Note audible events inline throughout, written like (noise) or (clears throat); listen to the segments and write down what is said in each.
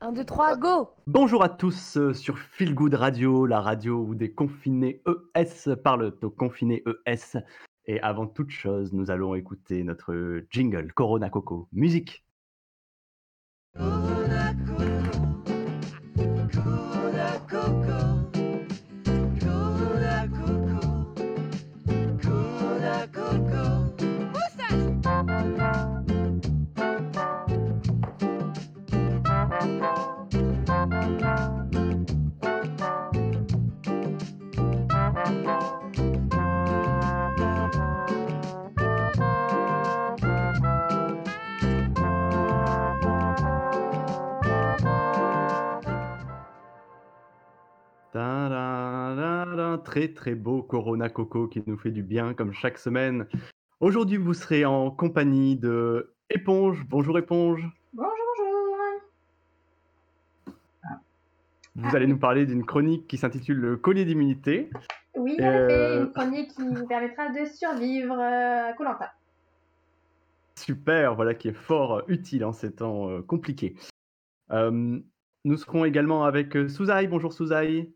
1, 2, 3, go Bonjour à tous euh, sur Feel Good Radio, la radio où des confinés ES parlent aux confinés ES. Et avant toute chose, nous allons écouter notre jingle Corona Coco. Musique Corona Très très beau Corona Coco qui nous fait du bien comme chaque semaine. Aujourd'hui, vous serez en compagnie de Éponge. Bonjour Éponge. Bonjour, bonjour. Vous allez nous parler d'une chronique qui s'intitule Le collier d'immunité. Oui, effet, euh, une chronique qui vous permettra de survivre euh, à Colanta. Super, voilà qui est fort euh, utile en ces temps compliqués. Euh, nous serons également avec Souzaï. Bonjour Souzaï.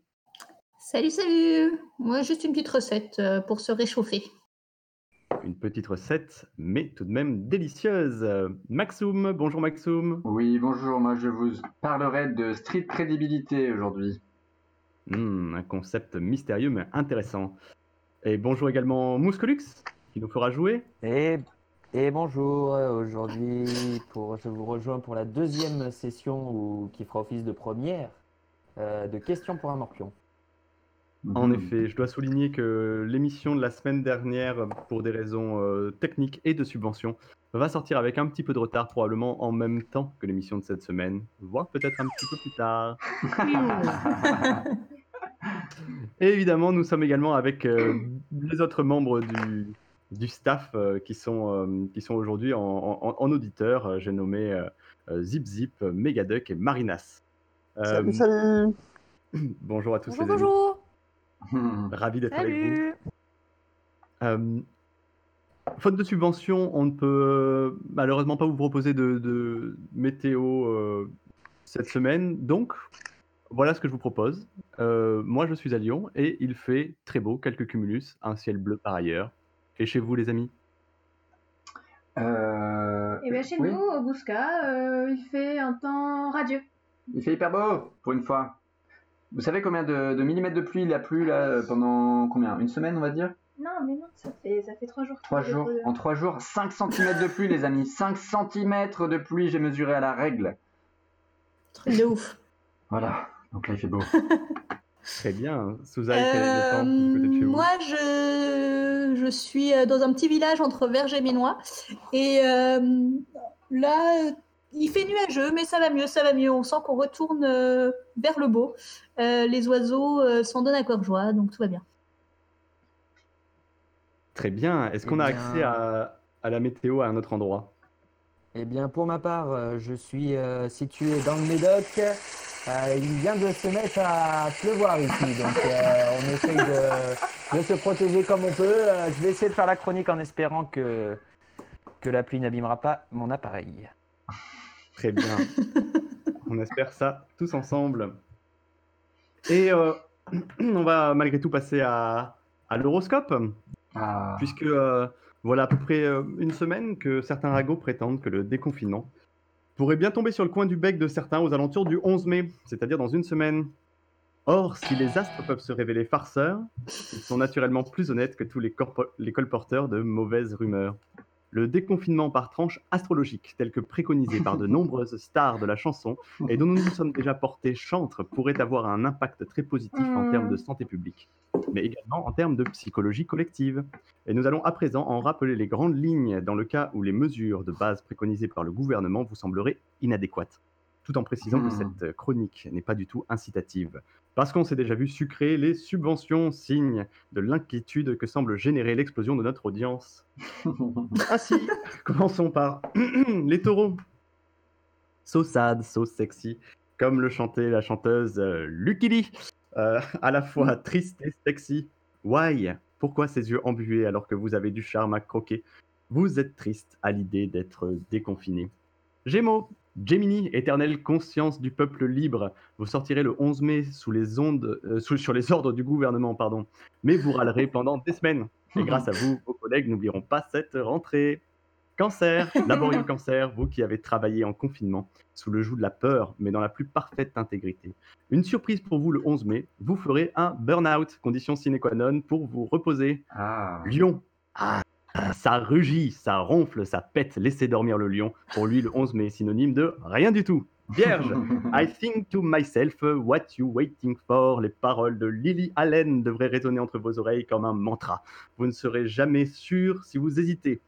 Salut, salut Moi, juste une petite recette euh, pour se réchauffer. Une petite recette, mais tout de même délicieuse. Maxoum, bonjour Maxoum. Oui, bonjour, moi je vous parlerai de street crédibilité aujourd'hui. Hmm, un concept mystérieux mais intéressant. Et bonjour également Mouscolux, qui nous fera jouer. Et, et bonjour, euh, aujourd'hui pour, je vous rejoins pour la deuxième session où, qui fera office de première euh, de questions pour un morpion. En Mhm. effet, je dois souligner que l'émission de la semaine dernière, pour des raisons euh, techniques et de subvention, va sortir avec un petit peu de retard, probablement en même temps que l'émission de cette semaine, voire peut-être un petit peu plus tard. (laughs) Et évidemment, nous sommes également avec euh, les autres membres du, du staff euh, qui sont, euh, qui sont aujourd'hui en, en, en auditeurs. J'ai nommé Zip Zip, Megaduck et Marinas. Euh, Salut, salut (clears throat) Bonjour à tous Bonjour, les amis. bonjour Ravi d'être avec vous. Euh, faute de subvention, on ne peut euh, malheureusement pas vous proposer de, de météo euh, cette semaine. Donc, voilà ce que je vous propose. Euh, moi, je suis à Lyon et il fait très beau, quelques cumulus, un ciel bleu par ailleurs. Et chez vous, les amis? Euh, Et bien chez oui, nous, au Bousca, euh, il fait un temps radieux. il fait hyper beau pour une fois. Vous savez combien de, de millimètres de pluie il a plu là pendant combien? Une semaine on va dire? Non, mais non, ça fait, ça fait trois jours. Trois jours. En trois jours, 5 cm de pluie les amis. 5 cm de pluie j'ai mesuré à la règle. Truc de ouf. Voilà, donc là il fait beau. (laughs) Très bien. Quel est le temps de Euh, moi, je, je suis euh, dans un petit village entre Verges et Ménois. Et euh, là, euh, il fait nuageux, mais ça va mieux, ça va mieux. On sent qu'on retourne euh, vers le beau. Euh, les oiseaux euh, s'en donnent à cœur joie, donc tout va bien. Très bien. Est-ce qu'on Eh a bien- accès à, à la météo à un autre endroit? Eh bien, pour ma part, je suis euh, situé dans le Médoc. Euh, il vient de se mettre à pleuvoir ici, donc euh, on essaye de, de se protéger comme on peut. Euh, je vais essayer de faire la chronique en espérant que, que la pluie n'abîmera pas mon appareil. Très bien. (laughs) on espère ça tous ensemble. Et euh, (clears throat) on va malgré tout passer à, à l'horoscope, Ah, puisque euh, voilà à peu près euh, une semaine que certains ragots prétendent que le déconfinement pourrait bien tomber sur le coin du bec de certains aux alentours du 11 mai, c'est-à-dire dans une semaine. Or, si les astres peuvent se révéler farceurs, ils sont naturellement plus honnêtes que tous les colporteurs de mauvaises rumeurs. Le déconfinement par tranche astrologique, tel que préconisé par de (laughs) nombreuses stars de la chanson et dont nous nous sommes déjà portés chantre, pourrait avoir un impact très positif en termes de santé publique, mais également en termes de psychologie collective. Et nous allons à présent en rappeler les grandes lignes dans le cas où les mesures de base préconisées par le gouvernement vous sembleraient inadéquates, tout en précisant que Hmm. cette chronique n'est pas du tout incitative. Parce qu'on s'est déjà vu sucrer les subventions, signe de l'inquiétude que semble générer l'explosion de notre audience. (laughs) Ah si, (laughs) commençons par (clears throat) les taureaux. So sad, so sexy, comme le chantait la chanteuse euh, Lucky Lee. Euh, à la fois triste et sexy. Why? Pourquoi ces yeux embués alors que vous avez du charme à croquer? Vous êtes triste à l'idée d'être déconfiné. Gémeaux, Gemini, éternelle conscience du peuple libre, vous sortirez le 11 mai sous les ondes, euh, sous- sur les ordres du gouvernement, pardon. Mais vous râlerez pendant des semaines. Et grâce à vous, vos collègues n'oublieront pas cette rentrée. Cancer, laborieux cancer, vous qui avez travaillé en confinement, sous le joug de la peur, mais dans la plus parfaite intégrité. Une surprise pour vous le 11 mai, vous ferez un burn-out, condition sine qua non pour vous reposer. Ah. Lion. Ah, ça rugit, ça ronfle, ça pète. Laissez dormir le lion. Pour lui, le 11 mai est synonyme de rien du tout. Vierge. (laughs) I think to myself, what you waiting for? Les paroles de Lily Allen devraient résonner entre vos oreilles comme un mantra. Vous ne serez jamais sûr si vous hésitez.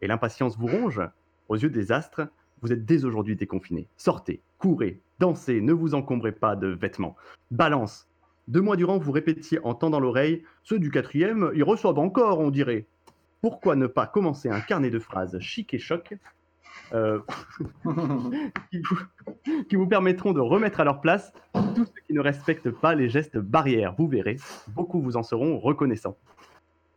Et l'impatience vous ronge. Aux yeux des astres, vous êtes dès aujourd'hui déconfiné. Sortez, courez, dansez, ne vous encombrez pas de vêtements. Balance. Deux mois durant, vous répétiez en tendant l'oreille Ceux du quatrième, ils reçoivent encore, on dirait. Pourquoi ne pas commencer un carnet de phrases chic et choc euh, (laughs) qui, vous, qui vous permettront de remettre à leur place tous ceux qui ne respectent pas les gestes barrières? Vous verrez, beaucoup vous en seront reconnaissants.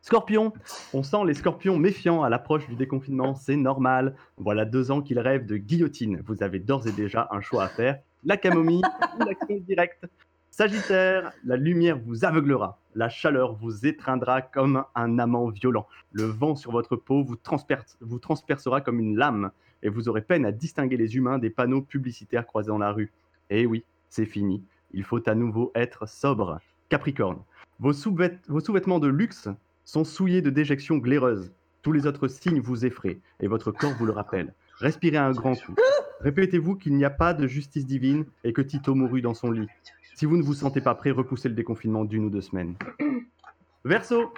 Scorpion, on sent les scorpions méfiants à l'approche du déconfinement, c'est normal. Voilà deux ans qu'ils rêvent de guillotine. Vous avez d'ores et déjà un choix à faire la camomille ou l'action directe. Sagittaire, la lumière vous aveuglera, la chaleur vous étreindra comme un amant violent. Le vent sur votre peau vous, vous transpercera comme une lame et vous aurez peine à distinguer les humains des panneaux publicitaires croisés dans la rue. Eh oui, c'est fini. Il faut à nouveau être sobre. Capricorne, vos sous-vêtements de luxe sont souillés de déjections glaireuses. Tous les autres signes vous effraient et votre corps vous le rappelle. Respirez un grand coup. Répétez-vous qu'il n'y a pas de justice divine et que Tito mourut dans son lit. Si vous ne vous sentez pas prêt, repoussez le déconfinement d'une ou deux semaines. Verseau,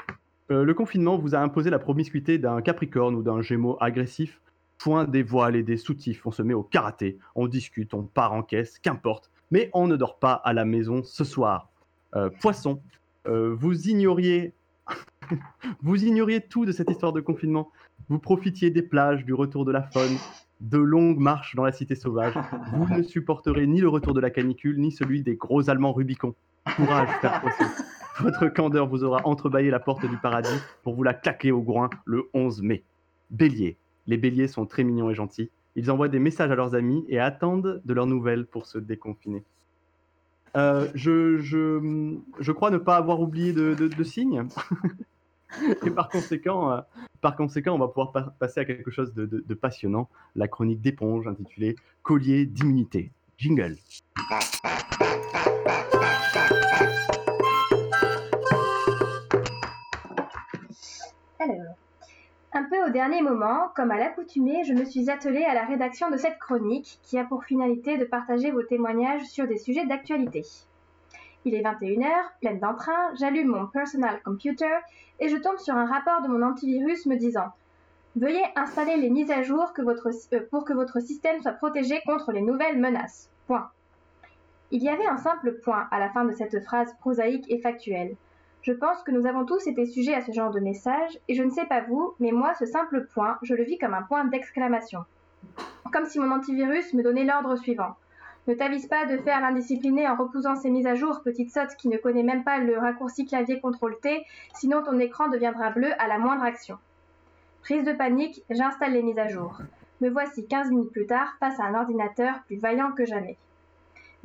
euh, le confinement vous a imposé la promiscuité d'un Capricorne ou d'un Gémeaux agressif. Point des voiles et des soutifs, on se met au karaté, on discute, on part en caisse, qu'importe. Mais on ne dort pas à la maison ce soir. Euh, poisson, euh, vous ignoriez, (laughs) vous ignoriez tout de cette histoire de confinement. Vous profitiez des plages, du retour de la faune, de longues marches dans la cité sauvage. Vous ne supporterez ni le retour de la canicule, ni celui des gros Allemands Rubicon. Courage, faire. Votre candeur vous aura entrebâillé la porte du paradis pour vous la claquer au groin le 11 mai. Bélier. Les béliers sont très mignons et gentils. Ils envoient des messages à leurs amis et attendent de leurs nouvelles pour se déconfiner. Euh, je, je, je crois ne pas avoir oublié de, de, de signes. Et par conséquent, euh, par conséquent, on va pouvoir pa- passer à quelque chose de passionnant, la chronique d'éponge intitulée Collier d'immunité. Jingle. Alors, un peu au dernier moment, comme à l'accoutumée, je me suis attelée à la rédaction de cette chronique qui a pour finalité de partager vos témoignages sur des sujets d'actualité. Il est 21h, pleine d'entrain, j'allume mon personal computer et je tombe sur un rapport de mon antivirus me disant Veuillez installer les mises à jour euh, pour que votre système soit protégé contre les nouvelles menaces. Point. Il y avait un simple point à la fin de cette phrase prosaïque et factuelle. Je pense que nous avons tous été sujets à ce genre de message, et je ne sais pas vous, mais moi, ce simple point, je le vis comme un point d'exclamation. Comme si mon antivirus me donnait l'ordre suivant. Ne t'avise pas de faire l'indiscipliné en repoussant ces mises à jour, petite sotte qui ne connaît même pas le raccourci clavier CTRL-T, sinon ton écran deviendra bleu à la moindre action. Prise de panique, j'installe les mises à jour. Me voici 15 minutes plus tard face à un ordinateur plus vaillant que jamais.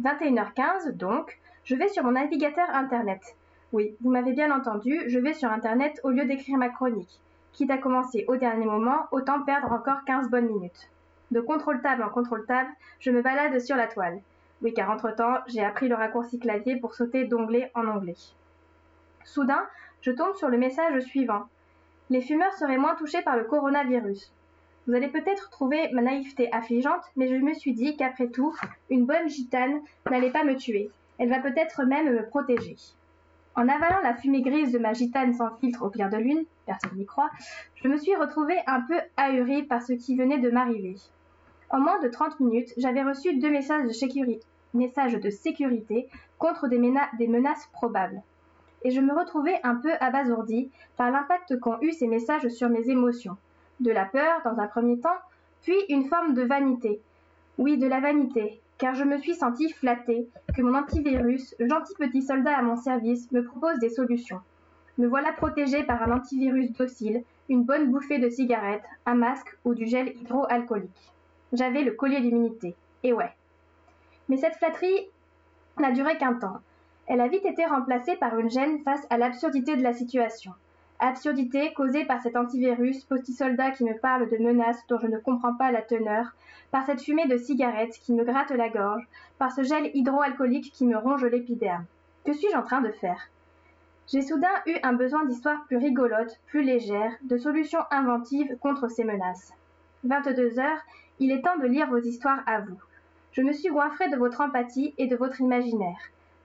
21h15 donc, je vais sur mon navigateur internet. Oui, vous m'avez bien entendu, je vais sur internet au lieu d'écrire ma chronique. Quitte à commencer au dernier moment, autant perdre encore 15 bonnes minutes. De contrôle table en contrôle table, je me balade sur la toile. Oui, car entre-temps, j'ai appris le raccourci clavier pour sauter d'onglet en onglet. Soudain, je tombe sur le message suivant. Les fumeurs seraient moins touchés par le coronavirus. Vous allez peut-être trouver ma naïveté affligeante, mais je me suis dit qu'après tout, une bonne gitane n'allait pas me tuer. Elle va peut-être même me protéger. En avalant la fumée grise de ma gitane sans filtre au clair de lune, personne n'y croit, je me suis retrouvée un peu ahurie par ce qui venait de m'arriver. En moins de 30 minutes, j'avais reçu deux messages de, sécurité contre des, mena- des menaces probables. Et je me retrouvais un peu abasourdie par l'impact qu'ont eu ces messages sur mes émotions. De la peur dans un premier temps, puis une forme de vanité. Oui, de la vanité, car je me suis sentie flattée que mon antivirus, gentil petit soldat à mon service, me propose des solutions. Me voilà protégée par un antivirus docile, une bonne bouffée de cigarette, un masque ou du gel hydroalcoolique. J'avais le collier d'immunité. Et ouais. Mais cette flatterie n'a duré qu'un temps. Elle a vite été remplacée par une gêne face à l'absurdité de la situation. Absurdité causée par cet antivirus, posti-soldat qui me parle de menaces dont je ne comprends pas la teneur, par cette fumée de cigarette qui me gratte la gorge, par ce gel hydroalcoolique qui me ronge l'épiderme. Que suis-je en train de faire? J'ai soudain eu un besoin d'histoire plus rigolote, plus légère, de solutions inventives contre ces menaces. 22 heures, il est temps de lire vos histoires à vous. Je me suis goinfrée de votre empathie et de votre imaginaire.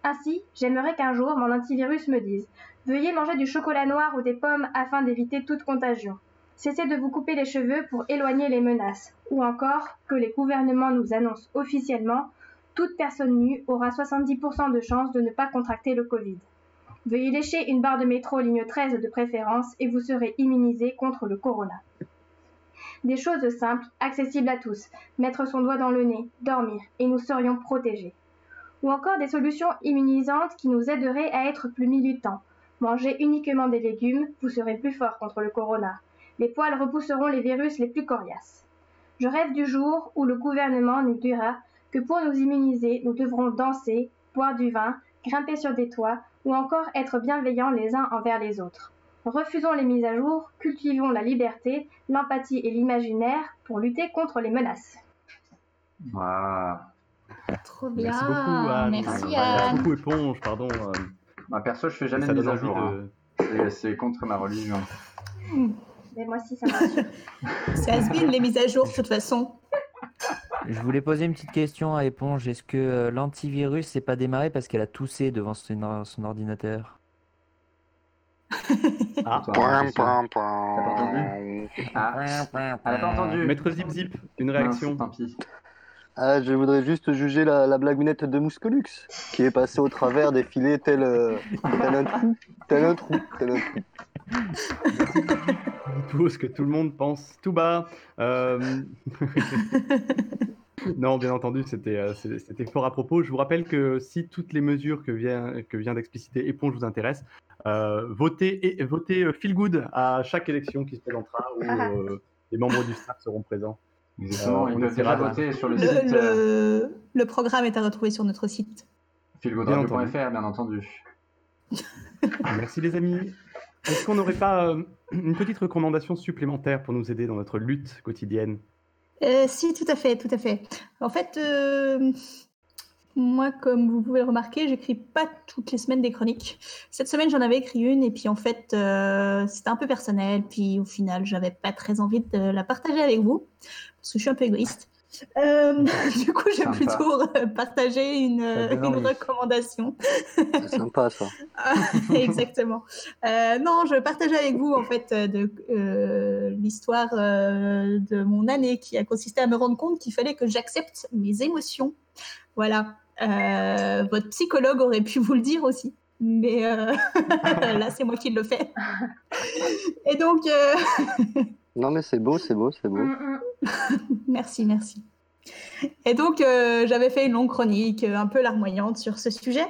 Ainsi, j'aimerais qu'un jour mon antivirus me dise Veuillez manger du chocolat noir ou des pommes afin d'éviter toute contagion. Cessez de vous couper les cheveux pour éloigner les menaces. Ou encore, que les gouvernements nous annoncent officiellement toute personne nue aura 70% de chances de ne pas contracter le Covid. Veuillez lécher une barre de métro ligne 13 de préférence et vous serez immunisé contre le corona. Des choses simples, accessibles à tous. Mettre son doigt dans le nez, dormir, et nous serions protégés. Ou encore des solutions immunisantes qui nous aideraient à être plus militants. Mangez uniquement des légumes, vous serez plus fort contre le corona. Les poils repousseront les virus les plus coriaces. Je rêve du jour où le gouvernement nous dira que pour nous immuniser, nous devrons danser, boire du vin, grimper sur des toits ou encore être bienveillants les uns envers les autres. Refusons les mises à jour, cultivons la liberté, l'empathie et l'imaginaire pour lutter contre les menaces. Waouh. Trop bien. Merci beaucoup, Anne. Merci, beaucoup, Éponge, pardon. euh, Bah, perso, je fais jamais ça de mise à jour. hein. de... C'est- C'est contre ma religion. Mais moi aussi, ça me rassure. C'est has les mises à jour de toute façon. Je voulais poser une petite question à Éponge. Est-ce que euh, l'antivirus s'est pas démarré parce qu'elle a toussé devant son, son ordinateur? (laughs) Ah, Ah, elle a pas entendu. Maître Zip Zip, une réaction. tant pis. Ah, je voudrais juste juger la, la blagounette de Mouscolux, qui est passée au travers des filets tel, euh, tel un trou, tel un trou, tel un trou. Tout ce que tout le monde pense tout bas. Euh, (laughs) non, bien entendu, c'était euh, c'est- c'était fort à propos. Je vous rappelle que si toutes les mesures que vient, que vient d'expliciter Éponge vous intéressent, euh, votez, et, votez euh, Feel Good à chaque élection qui se présentera où Ah. euh, les membres du staff seront présents. Exactement, Euh, ils on peuvent déjà essaiera de- voter sur le, Le, site euh, le- le programme est à retrouver sur notre site. feelgoodradio.fr, bien entendu. Merci les amis. Est-ce qu'on n'aurait pas euh, une petite recommandation supplémentaire pour nous aider dans notre lutte quotidienne? Euh, si, tout à fait, tout à fait. En fait, euh, moi, comme vous pouvez le remarquer, j'écris pas toutes les semaines des chroniques. Cette semaine, j'en avais écrit une, et puis en fait, euh, c'était un peu personnel, puis au final, j'avais pas très envie de la partager avec vous, parce que je suis un peu égoïste. Euh, (laughs) du coup, j'ai Sympa. plutôt euh, partagé une, envie. recommandation. C'est sympa ça. (laughs) Ah, Exactement. Euh, non, je partage avec vous en fait euh, de euh, l'histoire euh, de mon année qui a consisté à me rendre compte qu'il fallait que j'accepte mes émotions. Voilà. Euh, votre psychologue aurait pu vous le dire aussi. Mais euh, (laughs) là, c'est moi qui le fais. Et donc, euh, Non mais c'est beau, c'est beau, c'est beau. Mm, mm. (laughs) Merci, merci. Et donc, euh, j'avais fait une longue chronique un peu larmoyante sur ce sujet.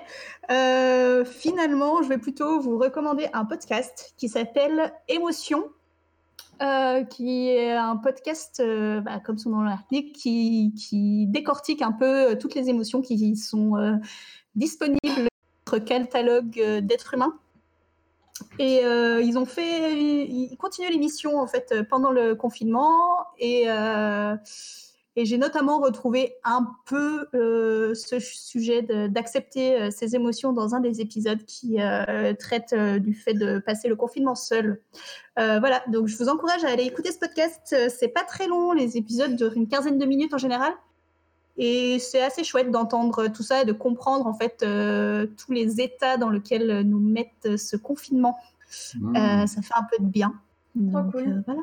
Euh, finalement, je vais plutôt vous recommander un podcast qui s'appelle Émotion, euh, qui est un podcast, bah, comme son nom l'indique, qui, qui décortique un peu toutes les émotions qui sont disponibles dans notre catalogue d'êtres humains. Et euh, ils ont fait, ils continuent l'émission en fait pendant le confinement et, euh, et j'ai notamment retrouvé un peu euh, ce sujet d'accepter ses émotions dans un des épisodes qui traite du fait de passer le confinement seul. Voilà, donc je vous encourage à aller écouter ce podcast. C'est pas très long, les épisodes durent une quinzaine de minutes en général. Et c'est assez chouette d'entendre tout ça et de comprendre en fait euh, tous les états dans lesquels nous mettent ce confinement. Mmh. Euh, ça fait un peu de bien. Trop Donc, cool. euh, voilà.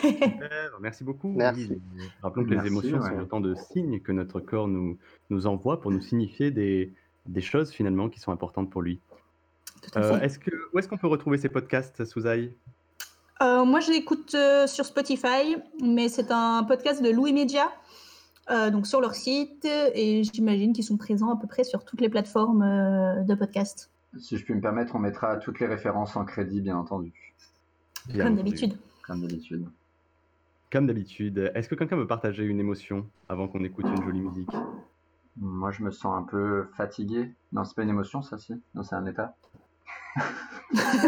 Super, (laughs) merci beaucoup. Merci. Rappelons que les émotions ouais. sont autant de signes que notre corps nous, nous envoie pour nous signifier des, des choses finalement qui sont importantes pour lui. Tout à Euh, fait. est-ce que, où est-ce qu'on peut retrouver ces podcasts, Souzaï? Euh, moi, je l'écoute euh, sur Spotify, mais c'est un podcast de Louis Media, euh, donc sur leur site, et j'imagine qu'ils sont présents à peu près sur toutes les plateformes euh, de podcast, Si je puis me permettre, on mettra toutes les références en crédit, bien entendu, Bien comme d'habitude. comme d'habitude. comme d'habitude, est-ce que quelqu'un veut partager une émotion avant qu'on écoute une jolie musique? Moi, je me sens un peu fatigué. Non, c'est pas une émotion, ça, si Non, c'est un état. (laughs)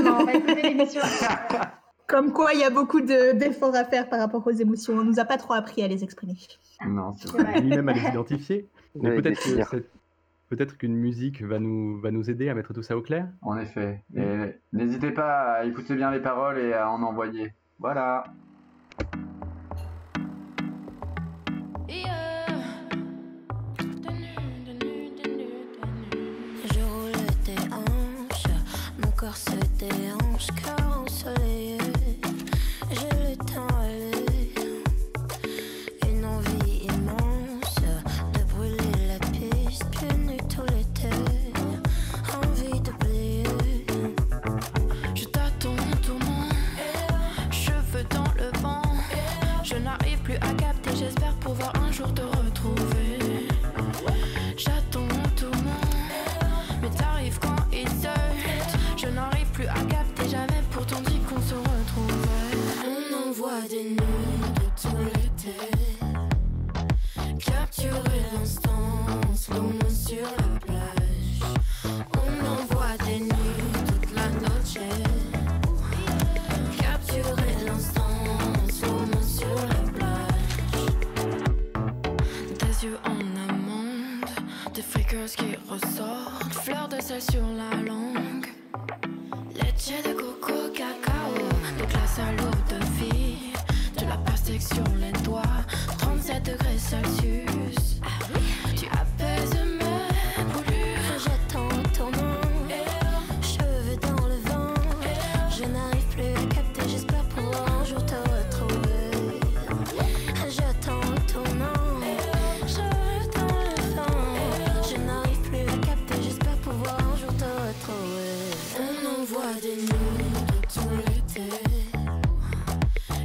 Non, on va écouter l'émission. (laughs) Comme quoi, il y a beaucoup de- d'efforts à faire par rapport aux émotions. On nous a pas trop appris à les exprimer. Non, c'est vrai. ni même à les identifier. (laughs) Mais peut-être des que cires. cette- peut-être qu'une musique va nous, va nous aider à mettre tout ça au clair. En effet. Et n'hésitez pas à écouter bien les paroles et à en envoyer. Voilà. Je roule tes hanches, mon corps se déhanche,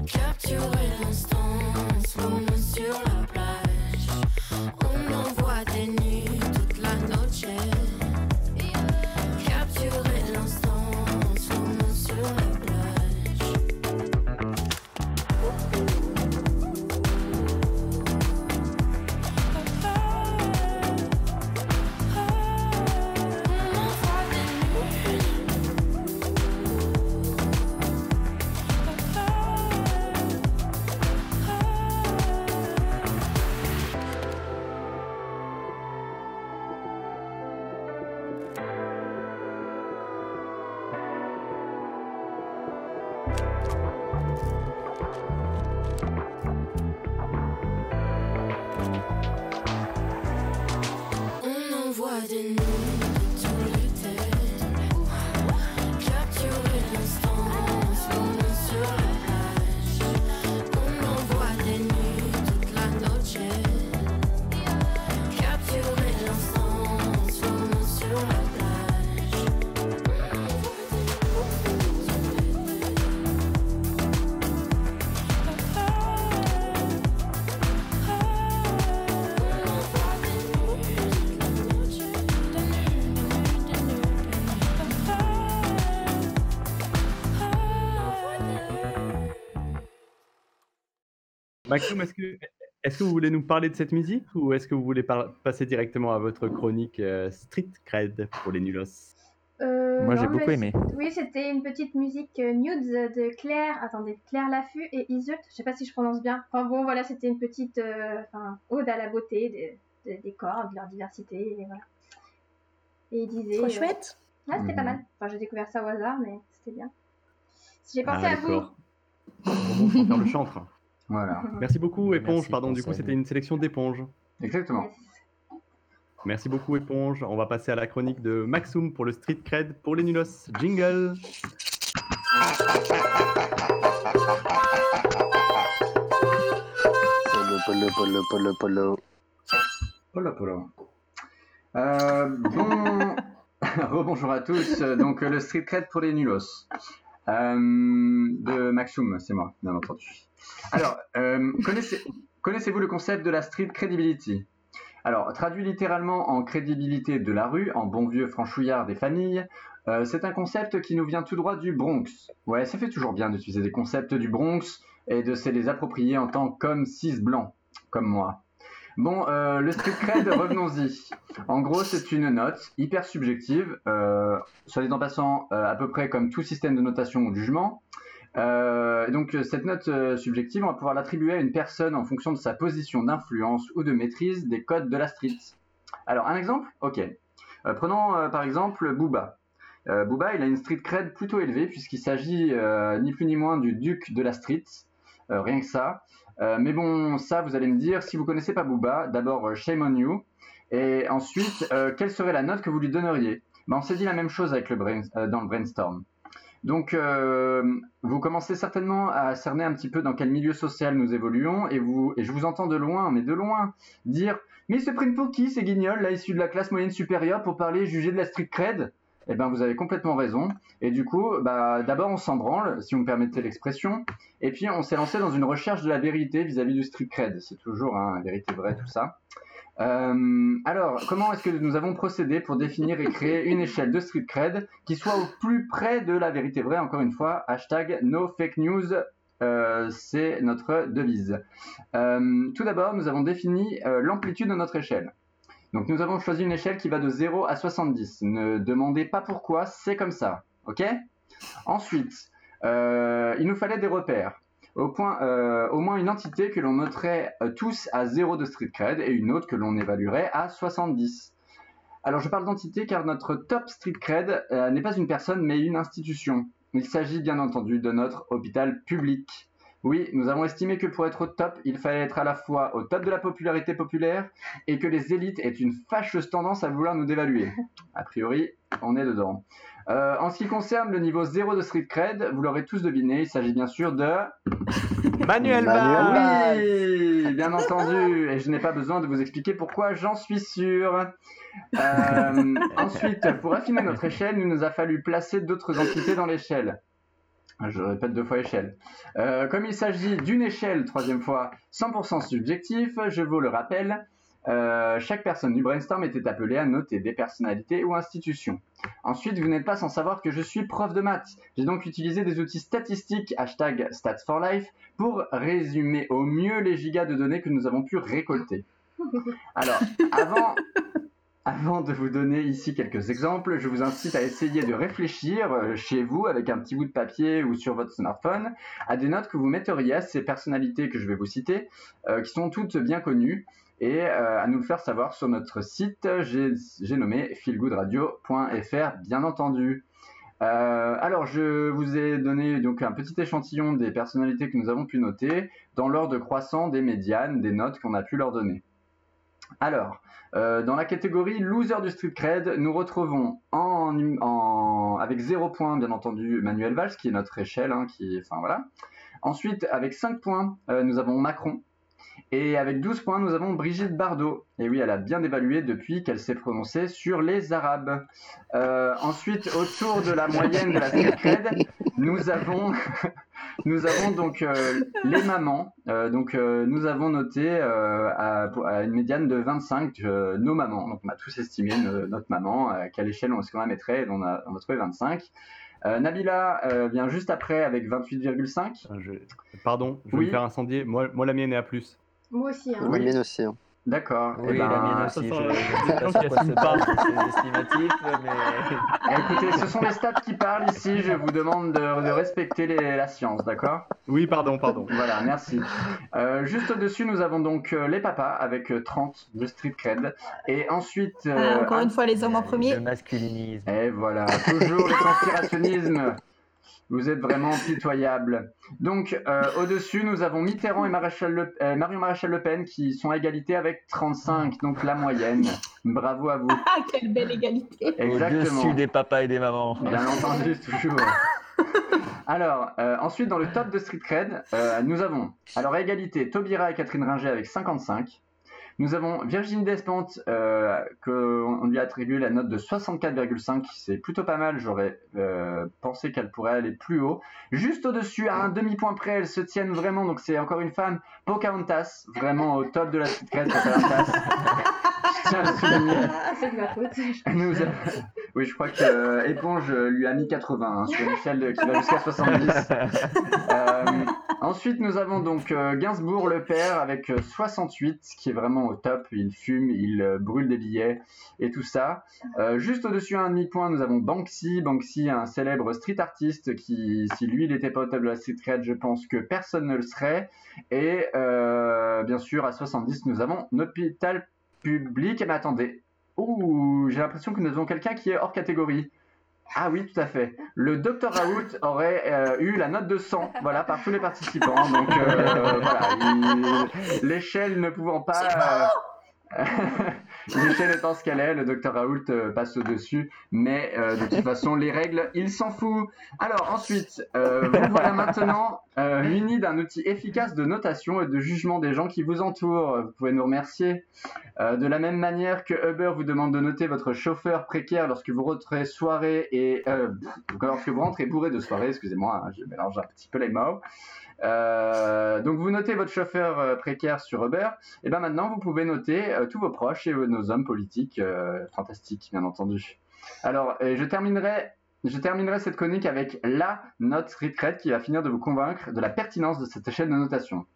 capturer l'instant, slow sur la Maxime, est-ce que, vous voulez nous parler de cette musique ou est-ce que vous voulez par- passer directement à votre chronique euh, Street Cred pour les nulos? Euh, Moi, j'ai beaucoup mais aimé. Oui, c'était une petite musique euh, nudes de Claire. Attendez, Claire Laffut et Isult. Je sais pas si je prononce bien. Enfin bon, voilà, c'était une petite euh, enfin, ode à la beauté des, corps, de leur diversité. Et voilà. Et il disait. Trop euh, chouette. Ouais, c'était pas Mhm. mal. Enfin, j'ai découvert ça au hasard, mais c'était bien. J'ai Ah, pensé à vous. Bon, sans faire le chantre. Voilà. (laughs) Merci beaucoup, Éponge. Merci Pardon, du coup, c'était une sélection d'éponges. Exactement. Merci beaucoup, Éponge. On va passer à la chronique de Maxoum pour le Street Cred pour les nulos. Jingle Polo, polo, polo, polo, polo. Polo, polo. Euh, bon... (laughs) Rebonjour à tous. Donc, le street cred pour les nulos. Euh, de Maxoum, c'est moi, bien entendu. Alors, euh, connaissez, connaissez-vous le concept de la street credibility? Alors, traduit littéralement en crédibilité de la rue, en bon vieux franchouillard des familles, euh, c'est un concept qui nous vient tout droit du Bronx. Ouais, ça fait toujours bien d'utiliser des concepts du Bronx. et de se les approprier en tant qu'hommes cis blancs, comme moi. Bon, euh, le street cred, (laughs) revenons-y. En gros, c'est une note hyper subjective, euh, soit dit en passant, à peu près comme tout système de notation ou de jugement. Euh, donc, euh, cette note euh, subjective, on va pouvoir l'attribuer à une personne en fonction de sa position d'influence ou de maîtrise des codes de la street. Alors, un exemple? Ok. Euh, prenons par exemple Booba. Booba, il a une street cred plutôt élevée puisqu'il s'agit ni plus ni moins du duc de la street. Rien que ça. Mais bon, ça, vous allez me dire, si vous connaissez pas Booba, d'abord, shame on you. Et ensuite, quelle serait la note que vous lui donneriez? Ben, On s'est dit la même chose avec dans le brainstorm. Donc, euh, vous commencez certainement à cerner un petit peu dans quel milieu social nous évoluons, et, vous, et je vous entends de loin, mais de loin, dire Mais ils se prennent pour qui ces guignols, là, issus de la classe moyenne supérieure, pour parler, juger de la street cred? Eh ben, vous avez complètement raison. Et du coup, bah, d'abord, on s'en branle, si vous me permettez l'expression, et puis on s'est lancé dans une recherche de la vérité vis-à-vis du street cred. C'est toujours hein, vérité vraie, tout ça. Euh, alors, comment est-ce que nous avons procédé pour définir et créer une (laughs) échelle de street cred qui soit au plus près de la vérité vraie Encore une fois, hashtag no fake news, euh, c'est notre devise. Euh, tout d'abord, nous avons défini l'amplitude de notre échelle. Donc, nous avons choisi une échelle qui va de 0 à 70. Ne demandez pas pourquoi, c'est comme ça. Ok? Ensuite, il nous fallait des repères. Euh, au moins une entité que l'on noterait euh, tous à 0 de street cred et une autre que l'on évaluerait à 70. Alors je parle d'entité car notre top street cred euh, n'est pas une personne mais une institution. Il s'agit bien entendu de notre hôpital public. Oui, nous avons estimé que pour être au top, il fallait être à la fois au top de la popularité populaire et que les élites aient une fâcheuse tendance à vouloir nous dévaluer. A priori, on est dedans. Euh, en ce qui concerne le niveau 0 de Street Cred, vous l'aurez tous deviné, il s'agit bien sûr de... Manuel Manuel Valls Oui, bien entendu, et je n'ai pas besoin de vous expliquer pourquoi, j'en suis sûr. Euh, (laughs) ensuite, pour affiner notre échelle, il nous a fallu placer d'autres entités dans l'échelle. Je répète deux fois échelle. Euh, comme il s'agit d'une échelle, troisième fois, 100% subjectif, je vous le rappelle, euh, chaque personne du brainstorm était appelée à noter des personnalités ou institutions. Ensuite, vous n'êtes pas sans savoir que je suis prof de maths. J'ai donc utilisé des outils statistiques, hashtag stats4life, pour résumer au mieux les gigas de données que nous avons pu récolter. Alors, avant, avant de vous donner ici quelques exemples, je vous incite à essayer de réfléchir euh, chez vous avec un petit bout de papier ou sur votre smartphone à des notes que vous metteriez à ces personnalités que je vais vous citer, euh, qui sont toutes bien connues, et euh, à nous le faire savoir sur notre site, j'ai nommé feelgoodradio.fr, bien entendu. Alors, je vous ai donné donc un petit échantillon des personnalités que nous avons pu noter dans l'ordre croissant des médianes, des notes qu'on a pu leur donner. Alors, euh, dans la catégorie loser du street cred, nous retrouvons avec 0 points, bien entendu, Manuel Valls, qui est notre échelle, hein, qui, enfin voilà. Ensuite, avec 5 points, euh, nous avons Macron. Et avec 12 points, nous avons Brigitte Bardot. Et oui, elle a bien évalué depuis qu'elle s'est prononcée sur les Arabes. Euh, ensuite, autour de la moyenne de la street cred, nous avons, (laughs) nous avons donc euh, les mamans. Euh, donc, euh, nous avons noté euh, à, à une médiane de 25 euh, nos mamans. Donc, on a tous estimé no- notre maman, à quelle échelle on, est-ce qu'on la mettrait, et on a, on a trouvé 25. Euh, Nabila euh, vient juste après avec 28,5. Ah, je- Pardon, je vais Oui. me faire incendier. Moi, moi, la mienne est à plus. Moi aussi. Hein. La mienne aussi. hein. D'accord. Oui, Eh ben, la mienne aussi. ça Je je sais pas sur quoi se estimatifs, mais... Écoutez, ce sont les stats qui parlent ici. Je vous demande de, de respecter les- la science, d'accord? Oui, pardon, pardon. Voilà, merci. Euh, juste au-dessus, nous avons donc euh, les papas avec euh, 30 de street cred. Et ensuite. Ah, euh, encore une fois, les hommes en premier. Le masculinisme. Et voilà, toujours le conspirationnisme. Vous êtes vraiment pitoyable. Donc, euh, au-dessus, nous avons Mitterrand et Maréchal Le- euh, Marion Maréchal Le Pen qui sont à égalité avec 35, donc la moyenne. Bravo à vous. Ah, quelle belle égalité. Exactement. Au-dessus des papas et des mamans. Bien entendu, toujours. Alors, euh, ensuite, dans le top de Street Cred, euh, nous avons, alors à égalité, Taubira et Catherine Ringer avec 55. Nous avons Virginie Despentes, euh, qu'on lui a attribué la note de 64,5. C'est plutôt pas mal, j'aurais euh, pensé qu'elle pourrait aller plus haut. Juste au-dessus, à un demi-point près, elles se tiennent vraiment, donc c'est encore une femme, Pocahontas, vraiment au top de la Street Cred, Pocahontas. Je tiens à le souligner. C'est de ma faute. Nous, a- Oui, je crois que euh, Éponge euh, lui a mis 80 hein, sur une échelle de- qui va jusqu'à 70. (laughs) Euh, ensuite, nous avons donc euh, Gainsbourg le père avec euh, 68, qui est vraiment au top. Il fume, il brûle des billets et tout ça. Juste au-dessus, à un demi-point, nous avons Banksy. Banksy, un célèbre street artiste qui, si lui, il n'était pas au top de la street cred, je pense que personne ne le serait. Et bien sûr, à 70, nous avons Hôpital Public. Mais attendez, Ouh, j'ai l'impression que nous avons quelqu'un qui est hors catégorie. Ah oui, tout à fait. Le Dr Raoult aurait euh, eu la note de 100, voilà, par tous les participants. Donc euh, voilà, l'échelle ne pouvant pas. euh, (laughs) L'échelle étant ce qu'elle est, le Dr Raoult euh, passe au-dessus, mais euh, de toute façon, les règles, il s'en fout. Alors ensuite, euh, vous voilà maintenant euh, munis d'un outil efficace de notation et de jugement des gens qui vous entourent. Vous pouvez nous remercier. De la même manière que Uber vous demande de noter votre chauffeur précaire lorsque vous rentrez soirée et lorsque vous rentrez bourré de soirée, excusez-moi, hein, je mélange un petit peu les mots. Euh, donc vous notez votre chauffeur euh, précaire sur Uber, et ben maintenant vous pouvez noter euh, tous vos proches et nos hommes politiques fantastiques, bien entendu. Alors je terminerai. Cette chronique avec la note retreat qui va finir de vous convaincre de la pertinence de cette échelle de notation.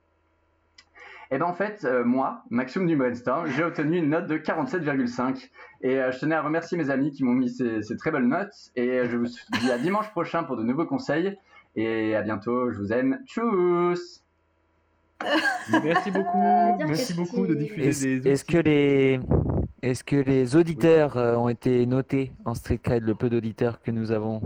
Et ben en fait, moi, Maxime du Brainstorm, j'ai obtenu une note de 47,5. Et je tenais à remercier mes amis qui m'ont mis ces, ces très belles notes. Et je vous dis à dimanche prochain pour de nouveaux conseils. Et à bientôt, je vous aime. Tchuss (laughs) Merci beaucoup. Euh, Merci beaucoup de diffuser Est-ce des est-ce que les est-ce que les auditeurs euh, ont été notés en street cred, le peu d'auditeurs que nous avons?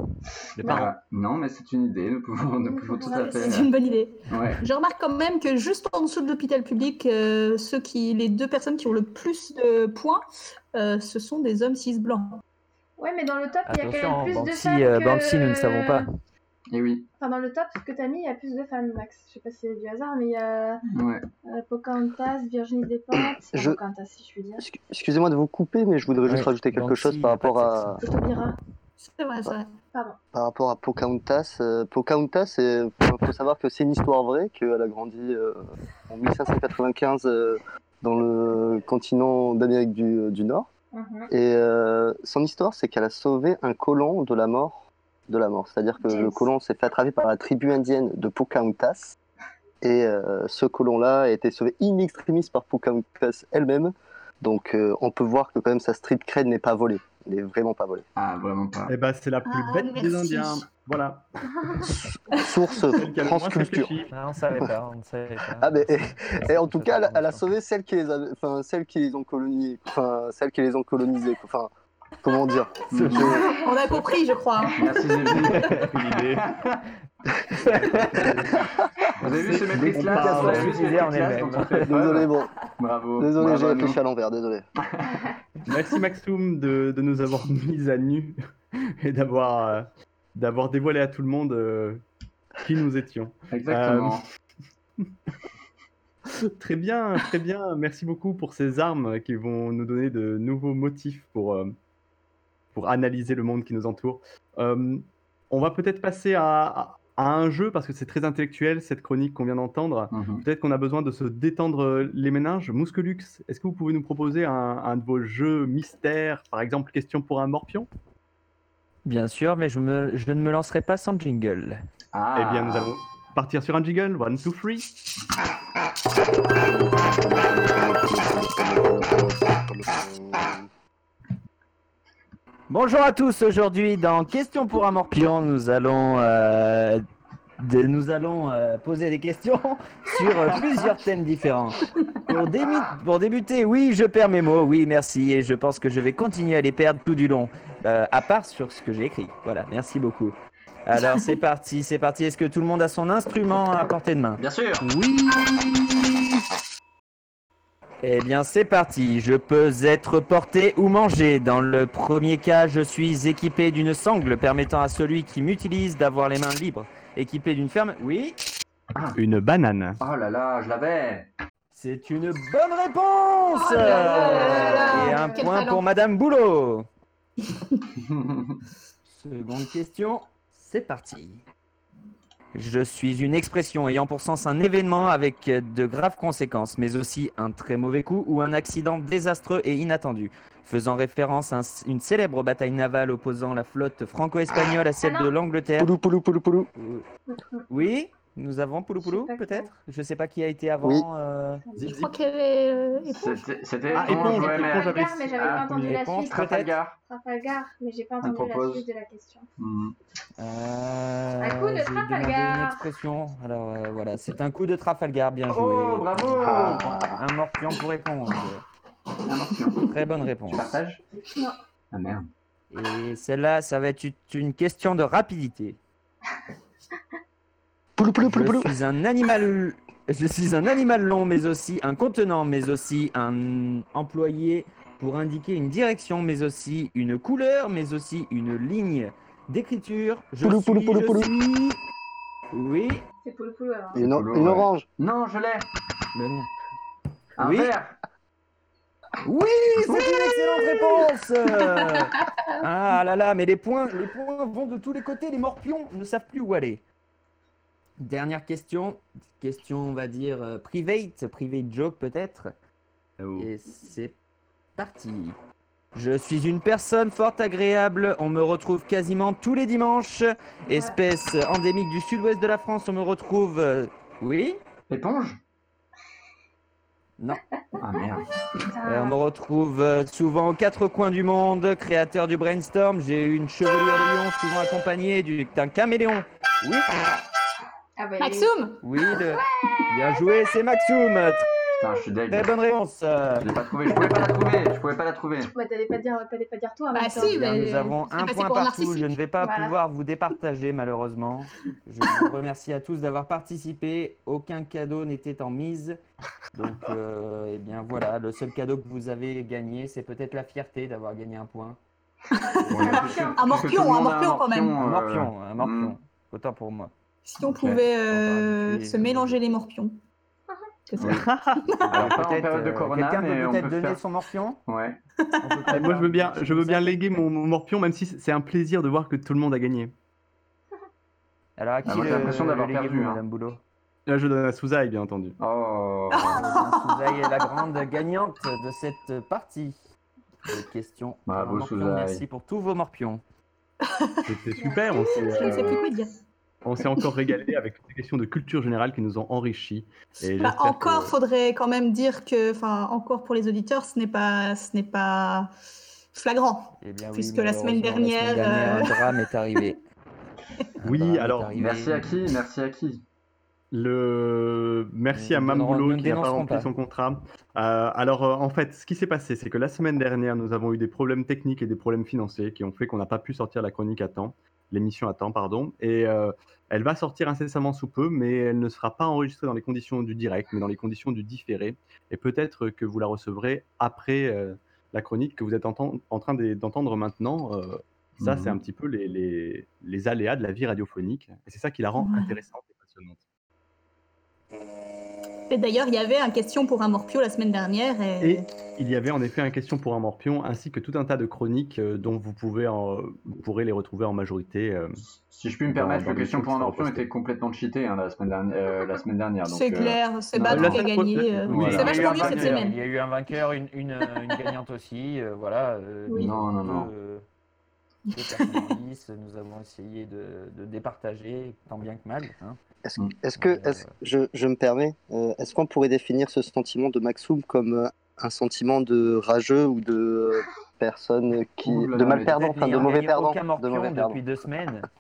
Les Euh, parents. Non, mais c'est une idée. Nous pouvons, nous pouvons tout à fait. C'est une bonne idée. Ouais. Je remarque quand même que juste en dessous de l'hôpital public, euh, ceux qui, les deux personnes qui ont le plus de points, euh, ce sont des hommes cis blancs. Ouais, mais dans le top, il y a quand même plus de Banksy, femmes euh, que... Banksy, nous ne savons pas. Et oui. Enfin, dans le top que t'as mis, il y a plus de femmes, Max. Je sais pas si c'est du hasard, mais il y a Ouais. euh, Pocahontas, Virginie Despentes, Je- Pocahontas, si je puis dire, Excu- Excusez-moi de vous couper, mais je voudrais juste rajouter quelque chose par rapport à. C'est vrai, c'est vrai. Pardon. par rapport à Pocahontas. Euh, Pocahontas, il faut savoir que c'est une histoire vraie, qu'elle a grandi euh, en 1595 euh, dans le continent d'Amérique du, du Nord. Mhm. Et euh, son histoire, c'est qu'elle a sauvé un colon de la mort. De la mort. C'est-à-dire que le colon s'est fait attraper par la tribu indienne de Pocahontas. Et euh, ce colon-là a été sauvé in extremis par Pocahontas elle-même. Donc euh, on peut voir que quand même sa street cred n'est pas volée. Elle n'est vraiment pas volée. Ah, vraiment pas. Eh ben, c'est la plus Ah, bête des merci. Indiens. Voilà. (laughs) Source France Culture. Ah, on savait pas, on savait pas. Ah ben, et, et en tout cas, elle, a- elle a sauvé celles qui les, celles qui les ont colonisées, enfin celles qui les ont colonisées. Enfin, comment dire (laughs) On a compris, je crois. Merci (laughs) idée. (laughs) Vous avez vu ce maîtrise-là Désolé, bon, Bravo. désolé, j'ai à réfléchi à l'envers, désolé. Merci Maxoum de, de nous avoir mis à nu et d'avoir euh, d'avoir dévoilé à tout le monde euh, qui nous étions. Exactement. Très bien, très bien. Merci beaucoup pour ces armes qui vont nous donner de nouveaux motifs pour, euh, pour analyser le monde qui nous entoure. Euh, on va peut-être passer à, à- à un jeu parce que c'est très intellectuel cette chronique qu'on vient d'entendre. Mhm. Peut-être qu'on a besoin de se détendre les méninges. Mousquelux, est-ce que vous pouvez nous proposer un, un de vos jeux mystères, par exemple question pour un morpion? Bien sûr, mais je, me- je ne me lancerai pas sans jingle. Ah. Eh bien, nous allons partir sur un jiggle. One, two, three. Bonjour à tous, aujourd'hui dans Question pour un morpion, nous allons, euh, de- nous allons euh, poser des questions (laughs) sur euh, plusieurs thèmes différents. Pour, démi- pour débuter, oui, je perds mes mots, oui, merci, et je pense que je vais continuer à les perdre tout du long, euh, à part sur ce que j'ai écrit. Voilà, merci beaucoup. Alors c'est (laughs) parti, c'est parti, est-ce que tout le monde a son instrument à portée de main? Bien sûr. Oui Eh bien, c'est parti. Je peux être porté ou mangé. Dans le premier cas, je suis équipé d'une sangle permettant à celui qui m'utilise d'avoir les mains libres. Équipé d'une ferme. Oui, Une banane. Oh là là, je l'avais. c'est une bonne réponse Oh là là là là, Et un quel point talent. pour Madame Boulot. (laughs) Seconde question, c'est parti. Je suis une expression ayant pour sens un événement avec de graves conséquences, mais aussi un très mauvais coup ou un accident désastreux et inattendu. faisant référence à un- une célèbre bataille navale opposant la flotte franco-espagnole à celle Ah de l'Angleterre. Poulou, poulou, poulou, poulou. Oui, nous avons Poulou Je sais Poulou, pas peut-être? Je sais pas qui a été avant. Oui. euh, Je crois qu'il y avait euh, Éponge. C'était c'était Ah, éponge, éponge, ouais, mais- j'avais Ah, pas entendu la éponge, suite. Trafalgar. Trafalgar, mais j'ai pas entendu la suite de la question. Hmm. euh, Un coup de Trafalgar. Une expression. Alors euh, voilà, c'est un coup de Trafalgar, bien joué. Oh, bravo Ah, Un morpion pour répondre. Un morpion. Très bonne réponse. Tu partages? Non. Ah merde. Et celle-là, ça va être une question de rapidité. Poulou, poulou, poulou, Je suis un animal. Je suis un animal long, mais aussi un contenant, mais aussi un employé pour indiquer une direction, mais aussi une couleur, mais aussi une ligne d'écriture. Je Poulou, suis, poulou, je poulou. suis- Oui. C'est Poulou Poulou alors. Une, Poulou, une ouais. orange. Non, je l'ai. Un Oui. verre Oui, c'est une excellente réponse. Ah là là, mais les points, les points vont de tous les côtés. Les morpions ne savent plus où aller. Dernière question, question on va dire euh, private, private joke peut-être. Oh. Et c'est parti. Je suis une personne fort agréable, on me retrouve quasiment tous les dimanches. Espèce endémique du sud-ouest de la France, on me retrouve... euh, Oui Éponge? Non. Ah merde. Euh, on me retrouve euh, souvent aux quatre coins du monde, créateur du brainstorm. J'ai une chevelure de lion, souvent accompagnée du- d'un caméléon. Oui, Ah bah, Maxoum oui, le- bien joué, c'est Maxoum. Putain, je suis deg. Très bonne réponse. Euh, Je l'ai pas trouvé, je pouvais pas la trouver, je pouvais pas la trouver. Bah, t'allais pas dire, t'allais pas dire toi. Bah même si, bien, mais nous avons un point partout. Je ne vais pas Voilà. pouvoir vous départager malheureusement. Je vous (laughs) remercie à tous d'avoir participé. Aucun cadeau n'était en mise. Donc, euh, eh bien voilà, le seul cadeau que vous avez gagné, c'est peut-être la fierté d'avoir gagné un point. (laughs) Bon, Un morpion, un morpion, quand même. Un euh, morpion, un morpion. hmm. Autant pour moi. Si on pouvait euh, On se mélanger les morpions. C'est ça. Oui. Alors, pas en Peut-être, période de euh, Corona, Quelqu'un peut on peut-être peut donner faire. son morpion Ouais. Peut (laughs) moi, je veux bien, je veux bien léguer mon, mon morpion, même si c'est un plaisir de voir que tout le monde a gagné. (laughs) Alors, à qui Ah, j'ai le- l'impression d'avoir perdu, hein. Madame Boulot? Là, je donne à Souzaï, bien entendu. Oh. (laughs) Souzaï est la grande gagnante de cette partie. Bravo. Souzaï. Merci pour tous vos morpions. C'était super, s'est, Je ne sais euh, plus quoi dire. On s'est encore régalé avec des questions de culture générale qui nous ont enrichis. Et Bah, encore, que- faudrait quand même dire que, enfin, encore pour les auditeurs, ce n'est pas, ce n'est pas flagrant. Eh bien, oui, Puisque la semaine la dernière, euh, (laughs) un drame est arrivé. Oui, drame alors, arrivé. Merci à qui Merci à qui Le merci à nous qui n'a pas rempli pas. son contrat. Euh, alors euh, en fait, ce qui s'est passé, c'est que la semaine dernière, nous avons eu des problèmes techniques et des problèmes financiers qui ont fait qu'on n'a pas pu sortir la chronique à temps, l'émission à temps, pardon. Et euh, elle va sortir incessamment sous peu, mais elle ne sera pas enregistrée dans les conditions du direct, mais dans les conditions du différé. Et peut-être que vous la recevrez après euh, la chronique que vous êtes en train d'e- d'entendre maintenant. Euh, ça, c'est un petit peu les, les- les aléas de la vie radiophonique. Et c'est ça qui la rend Ouais. intéressante et passionnante. Et d'ailleurs, il y avait un question pour un morpio la semaine dernière. Et... Et il y avait en effet un question pour un morpion, ainsi que tout un tas de chroniques euh, dont vous, pouvez en- vous pourrez les retrouver en majorité. euh. Si je puis me permettre, la question pour un morpion était complètement cheatée hein, la, semaine dernière, euh, la semaine dernière. donc, C'est euh, clair, c'est non, qui a gagné. C'est Il y a eu vachement un mieux cette vainqueur, semaine. Il y a eu un vainqueur, une, une, une gagnante aussi. euh, voilà. euh, Oui. deux- Non, non, non. nous avons essayé de, de départager tant bien que mal. hein. Est-ce Mm. est-ce que, je, je me permets, euh, est-ce qu'on pourrait définir ce sentiment de Maxoum comme euh, un sentiment de rageux ou de euh, personne qui. Ouh là de mal perdant, enfin de mauvais perdant. De mauvais perdant. depuis deux semaines. (laughs)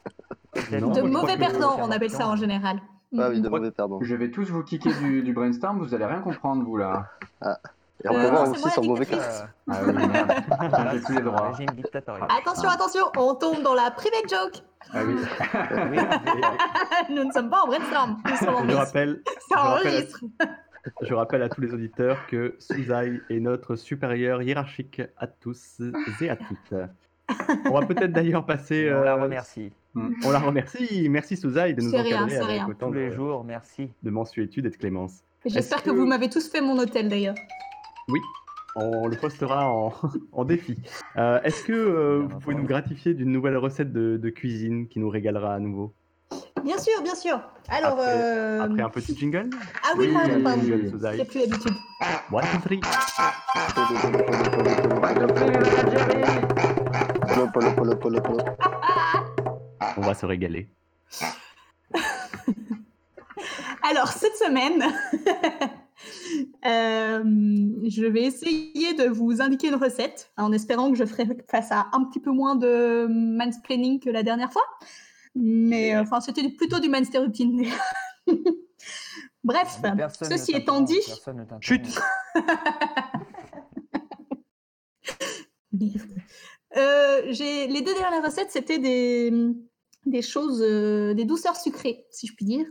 Non, De mauvais aucun on appelle ça en général. Ah oui, de Mm. mauvais perdant. Je vais tous vous kicker du, du brainstorm, vous allez rien comprendre, vous là. Et on Euh, peut non, voir aussi son mauvais cas. Ah oui, (laughs) J'ai les droits. Régime dictatorial. Attention, attention, on tombe dans la private joke. Ah oui. (laughs) Nous ne sommes pas en brainstorm, nous sommes en Je rappelle, Ça je rappelle à- enregistre. (laughs) je rappelle à tous les auditeurs que Suzai est notre supérieur hiérarchique à tous et à toutes. On va peut-être d'ailleurs passer. On la euh, remercie. On la remercie. Merci Suzai de nous encadrer avec rien. autant Tous les de, jours, merci. de mensuétude et de clémence. J'espère que- vous m'avez tous fait mon hôtel d'ailleurs. Oui, on le postera en, (laughs) en défi. Euh, Est-ce que euh, vous pouvez nous gratifier d'une nouvelle recette de, de cuisine qui nous régalera à nouveau? Bien sûr, bien sûr. Alors, Après- euh, Après un petit jingle? Ah oui, Oui, pardon, pardon. a plus l'habitude. One, two, three. What the polo, polo, polo, polo. On va se régaler. (laughs) Alors, cette semaine, (laughs) Euh, je vais essayer de vous indiquer une recette en espérant que je ferai face à un petit peu moins de mansplaining que la dernière fois. Mais enfin, c'était plutôt du mansplaining. (laughs) Bref, ceci étant dit. Chut (laughs) euh, Les deux dernières recettes, c'était des, des choses, euh, des douceurs sucrées, si je puis dire.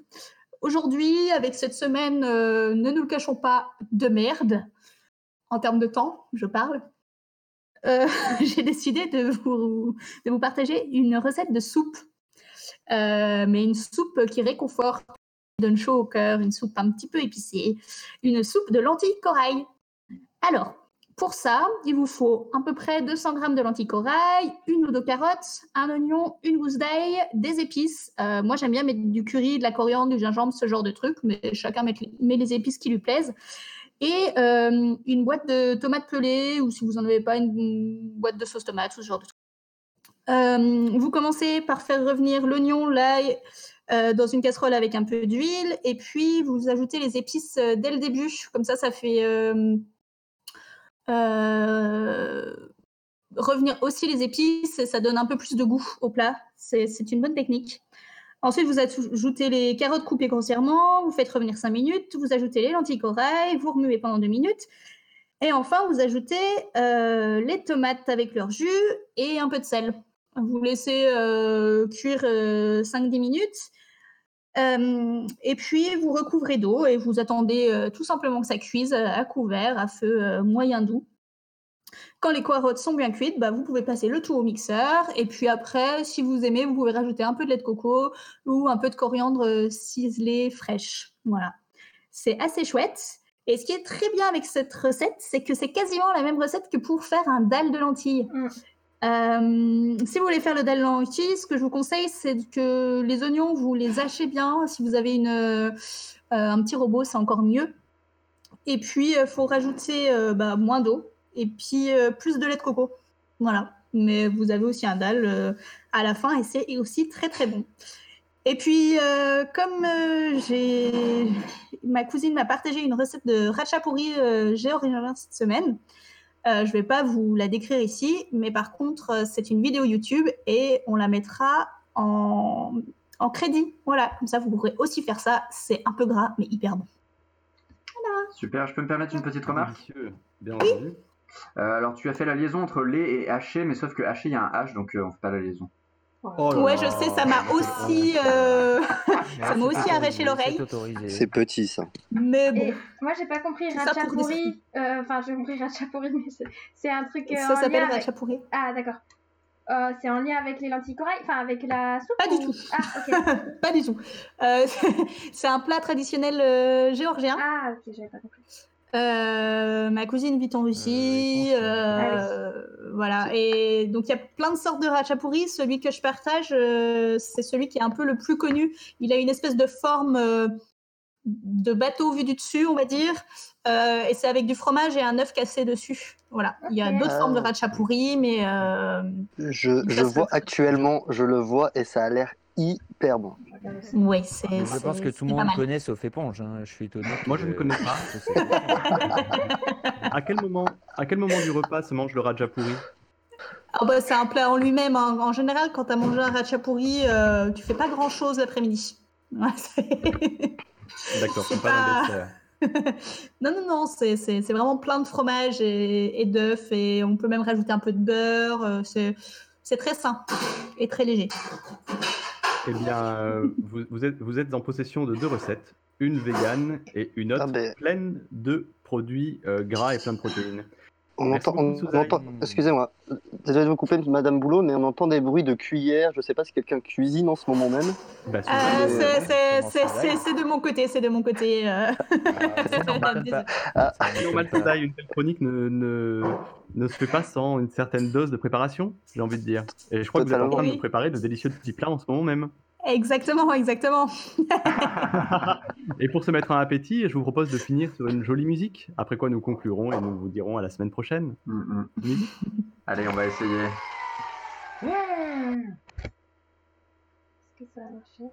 Aujourd'hui, avec cette semaine, euh, ne nous le cachons pas, de merde, en termes de temps, je parle, euh, (laughs) j'ai décidé de vous, partager une recette de soupe. Euh, mais une soupe qui réconforte, donne chaud au cœur, une soupe un petit peu épicée, une soupe de lentilles corail. Alors, pour ça, il vous faut à peu près 200 g de lentilles corail, une ou deux carottes, un oignon, une gousse d'ail, des épices. Euh, moi, j'aime bien mettre du curry, de la coriandre, du gingembre, ce genre de trucs, mais chacun met, les épices qui lui plaisent. Et euh, une boîte de tomates pelées, ou si vous n'en avez pas, une, boîte de sauce tomate, ce genre de trucs. Euh, vous commencez par faire revenir l'oignon, l'ail dans une casserole avec un peu d'huile, et puis vous ajoutez les épices dès le début. Comme ça, ça fait revenir aussi les épices ça donne un peu plus de goût au plat. C'est c'est une bonne technique. Ensuite, vous ajoutez les carottes coupées grossièrement, vous faites revenir 5 minutes, vous ajoutez les lentilles corail, vous remuez pendant 2 minutes. Et enfin, vous ajoutez euh, les tomates avec leur jus et un peu de sel. Vous laissez euh, cuire 5-10 minutes. Euh, et puis, vous recouvrez d'eau et vous attendez euh, tout simplement que ça cuise euh, à couvert, à feu moyen doux. Quand les carottes sont bien cuites, bah, vous pouvez passer le tout au mixeur. Et puis après, si vous aimez, vous pouvez rajouter un peu de lait de coco ou un peu de coriandre ciselée fraîche. Voilà. C'est assez chouette. Et ce qui est très bien avec cette recette, c'est que c'est quasiment la même recette que pour faire un dalle de lentilles. Mm. Euh, si vous voulez faire le dalle de lentilles, ce que je vous conseille, c'est que les oignons, vous les hachez bien. Si vous avez une, euh, un petit robot, c'est encore mieux. Et puis, il faut rajouter euh, bah, moins d'eau et puis euh, plus de lait de coco. Voilà. Mais vous avez aussi un dalle euh, à la fin et c'est aussi très très bon. Et puis, euh, comme euh, j'ai ma cousine m'a partagé une recette de ratchapuri euh, géorgien cette semaine, euh, je ne vais pas vous la décrire ici, mais par contre, euh, c'est une vidéo YouTube et on la mettra en, en crédit. Voilà, comme ça, vous pourrez aussi faire ça. C'est un peu gras, mais hyper bon. Super, je peux me permettre une petite remarque? Bien entendu. Euh, Alors, tu as fait la liaison entre lait et haché, mais sauf que haché, il y a un H, donc euh, on fait pas la liaison. Oh là Ouais, là. je sais, ça m'a aussi, euh, (laughs) ça m'a aussi arraché l'oreille. C'est petit ça. Mais bon, Et moi, j'ai pas compris Ratchapuri. euh, Enfin, j'ai compris Ratchapuri, (laughs) mais c'est- un truc. euh, ça s'appelle lien avec-. Ah, d'accord. Euh, c'est en lien avec les lentilles corail Enfin, avec la soupe Pas du ou- tout. Ah, ok. (laughs) Pas du tout. Euh, (laughs) c'est un plat traditionnel euh, géorgien. ah, ok, j'avais pas compris. Euh, ma cousine vit en Russie, Euh, euh, voilà. Et donc il y a plein de sortes de ratchapuri. Celui que je partage, euh, c'est celui qui est un peu le plus connu. Il a une espèce de forme euh, de bateau vu du dessus, on va dire, Euh, et c'est avec du fromage et un œuf cassé dessus. Voilà. Il y a d'autres Ah. formes de ratchapuri, mais euh, Je, je vois actuellement, je le vois et ça a l'air hyper bon. Je ouais, c'est. Pense que tout le monde connaît sauf éponge. hein. Je suis étonné. Moi, je ne connais pas. (laughs) que c'est- (laughs) À quel moment, à quel moment du repas se mange le ratchapuri Ah bah, c'est un plat en lui-même. hein. En général, quand tu as mangé un ratchapuri, euh, tu fais pas grand-chose l'après-midi. (laughs) Ouais, c'est- D'accord, C'est pas, pas- dessert. non, non, non, c'est c'est- c'est vraiment plein de fromage et, et d'œufs et on peut même rajouter un peu de beurre. euh, C'est c'est très sain et très léger. Eh bien, euh, vous, vous êtes, vous êtes en possession de deux recettes, une végane et une autre Ah ben. pleine de produits euh, gras et plein de protéines. On Merci entend, on, beaucoup, on Souzaï. entend- excusez-moi, désolé de vous couper, Madame Boulot, mais on entend des bruits de cuillère. Je sais pas si quelqu'un cuisine en ce moment même. Bah, Euh, c'est- euh, c'est- de mon côté, c'est de mon côté. euh. Ah, (laughs) c'est normal, une telle chronique ne, ne, ne se fait pas sans une certaine dose de préparation, j'ai envie de dire. Et je crois que vous êtes en train de nous préparer de délicieux petits plats en ce moment même. Exactement, exactement. (laughs) et pour se mettre un appétit, je vous propose de finir sur une jolie musique, après quoi nous conclurons et nous vous dirons à la semaine prochaine. Mm, Allez, on va essayer. Est-ce que ça va marcher.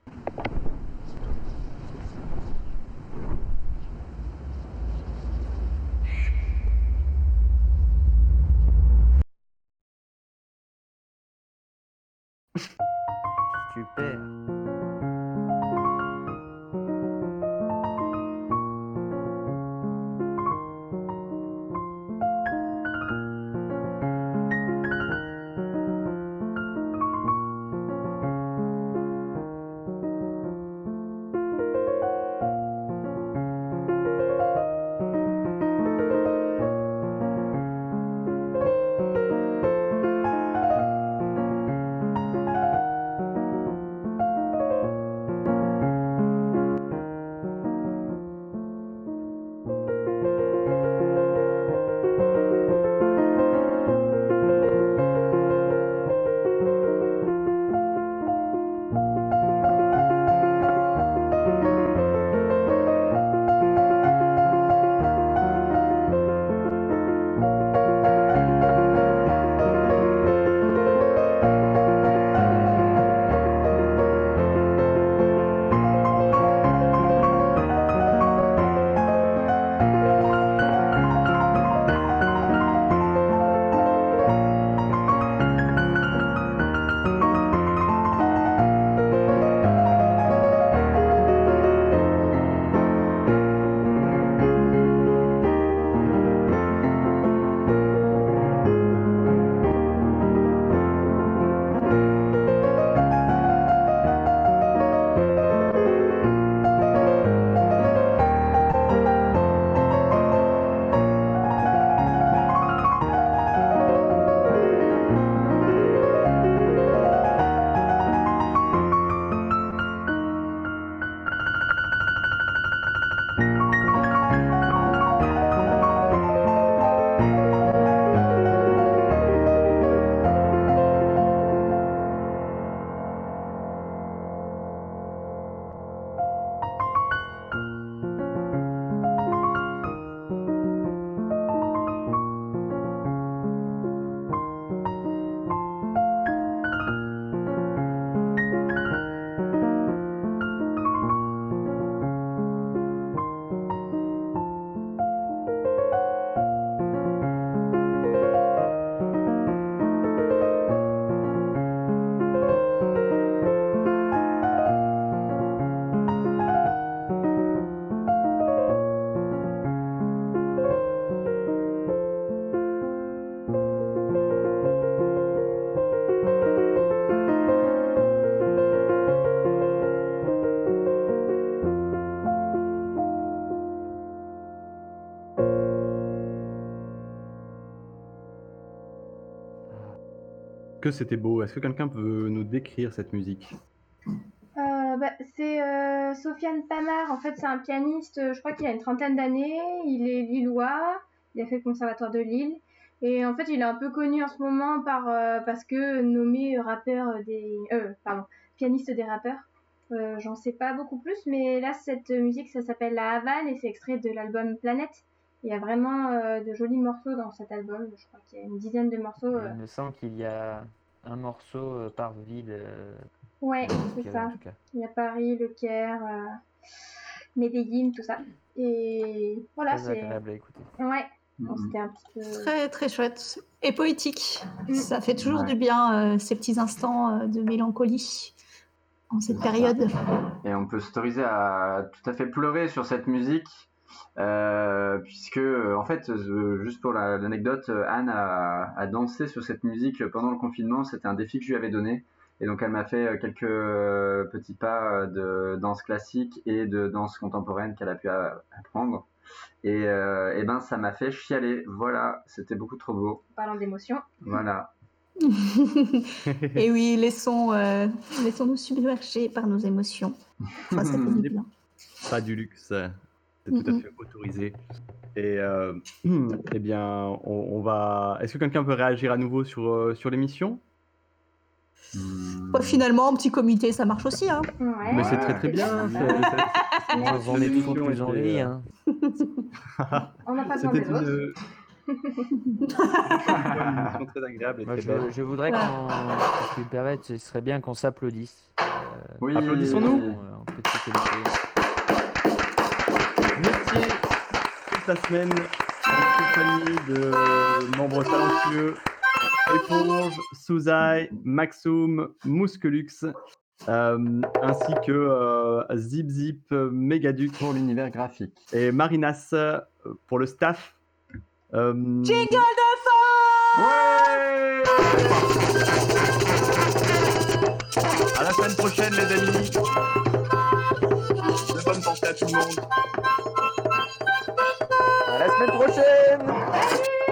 Que c'était beau. Est-ce que quelqu'un peut nous décrire cette musique? Euh, bah, c'est euh, Sofiane Pamar, en fait c'est un pianiste, euh, je crois qu'il a une trentaine d'années, il est lillois, il a fait le conservatoire de Lille, et en fait il est un peu connu en ce moment par, parce que nommé rappeur des... Pardon, pianiste des rappeurs. J'en sais pas beaucoup plus, mais là cette musique ça s'appelle La Havane et c'est extrait de l'album Planète. Il y a vraiment euh, de jolis morceaux dans cet album, je crois qu'il y a une dizaine de morceaux. euh. Il me semble qu'il y a un morceau euh, par ville. euh, Ouais, c'est ça. Il y a Paris, Le Caire, euh, Medellin, tout ça. Et voilà, Très c'est. agréable à écouter. Ouais, bon, c'était un petit peu. Très très chouette et poétique. Mm. Ça fait toujours Ouais. du bien euh, ces petits instants euh, de mélancolie en cette période. Et on peut s'autoriser à tout à fait pleurer sur cette musique, euh, puisque, euh, en fait, euh, juste pour la- l'anecdote, Anne a, a dansé sur cette musique pendant le confinement. C'était un défi que je lui avais donné. Et donc, elle m'a fait quelques petits pas de danse classique et de danse contemporaine qu'elle a pu apprendre. Et, euh, et ben, ça m'a fait chialer. Voilà, c'était beaucoup trop beau. Parlant d'émotion. Voilà. (laughs) (laughs) et oui, laissons, euh, laissons-nous submerger par nos émotions. Enfin, ça fait du (laughs) bien. Pas du luxe, c'est tout à fait autorisé. Et euh, eh bien, on, on va. Est-ce que quelqu'un peut réagir à nouveau sur, euh, sur l'émission? Hmm. Finalement, un petit comité, ça marche aussi. Hein. Ouais. Mais c'est très très bien. c'est- c'est- (laughs) (laughs) On faux plus en Hein. On n'a pas une, (laughs) très agréable et Moi, très je, voudrais qu'on, si tu me permets, ce serait bien qu'on s'applaudisse. Euh, Oui. Applaudissons-nous. Toute la semaine en compagnie de membres talentueux Éponge, Souzai, Maxoum, Mouskelux, euh, ainsi que euh, Zip Zip, Megaduc Pour l'univers graphique. et Marinas euh, pour le staff. Euh, Jingle de fin Ouais à la semaine prochaine, les amis. De bonnes pensées à tout le monde. La semaine prochaine!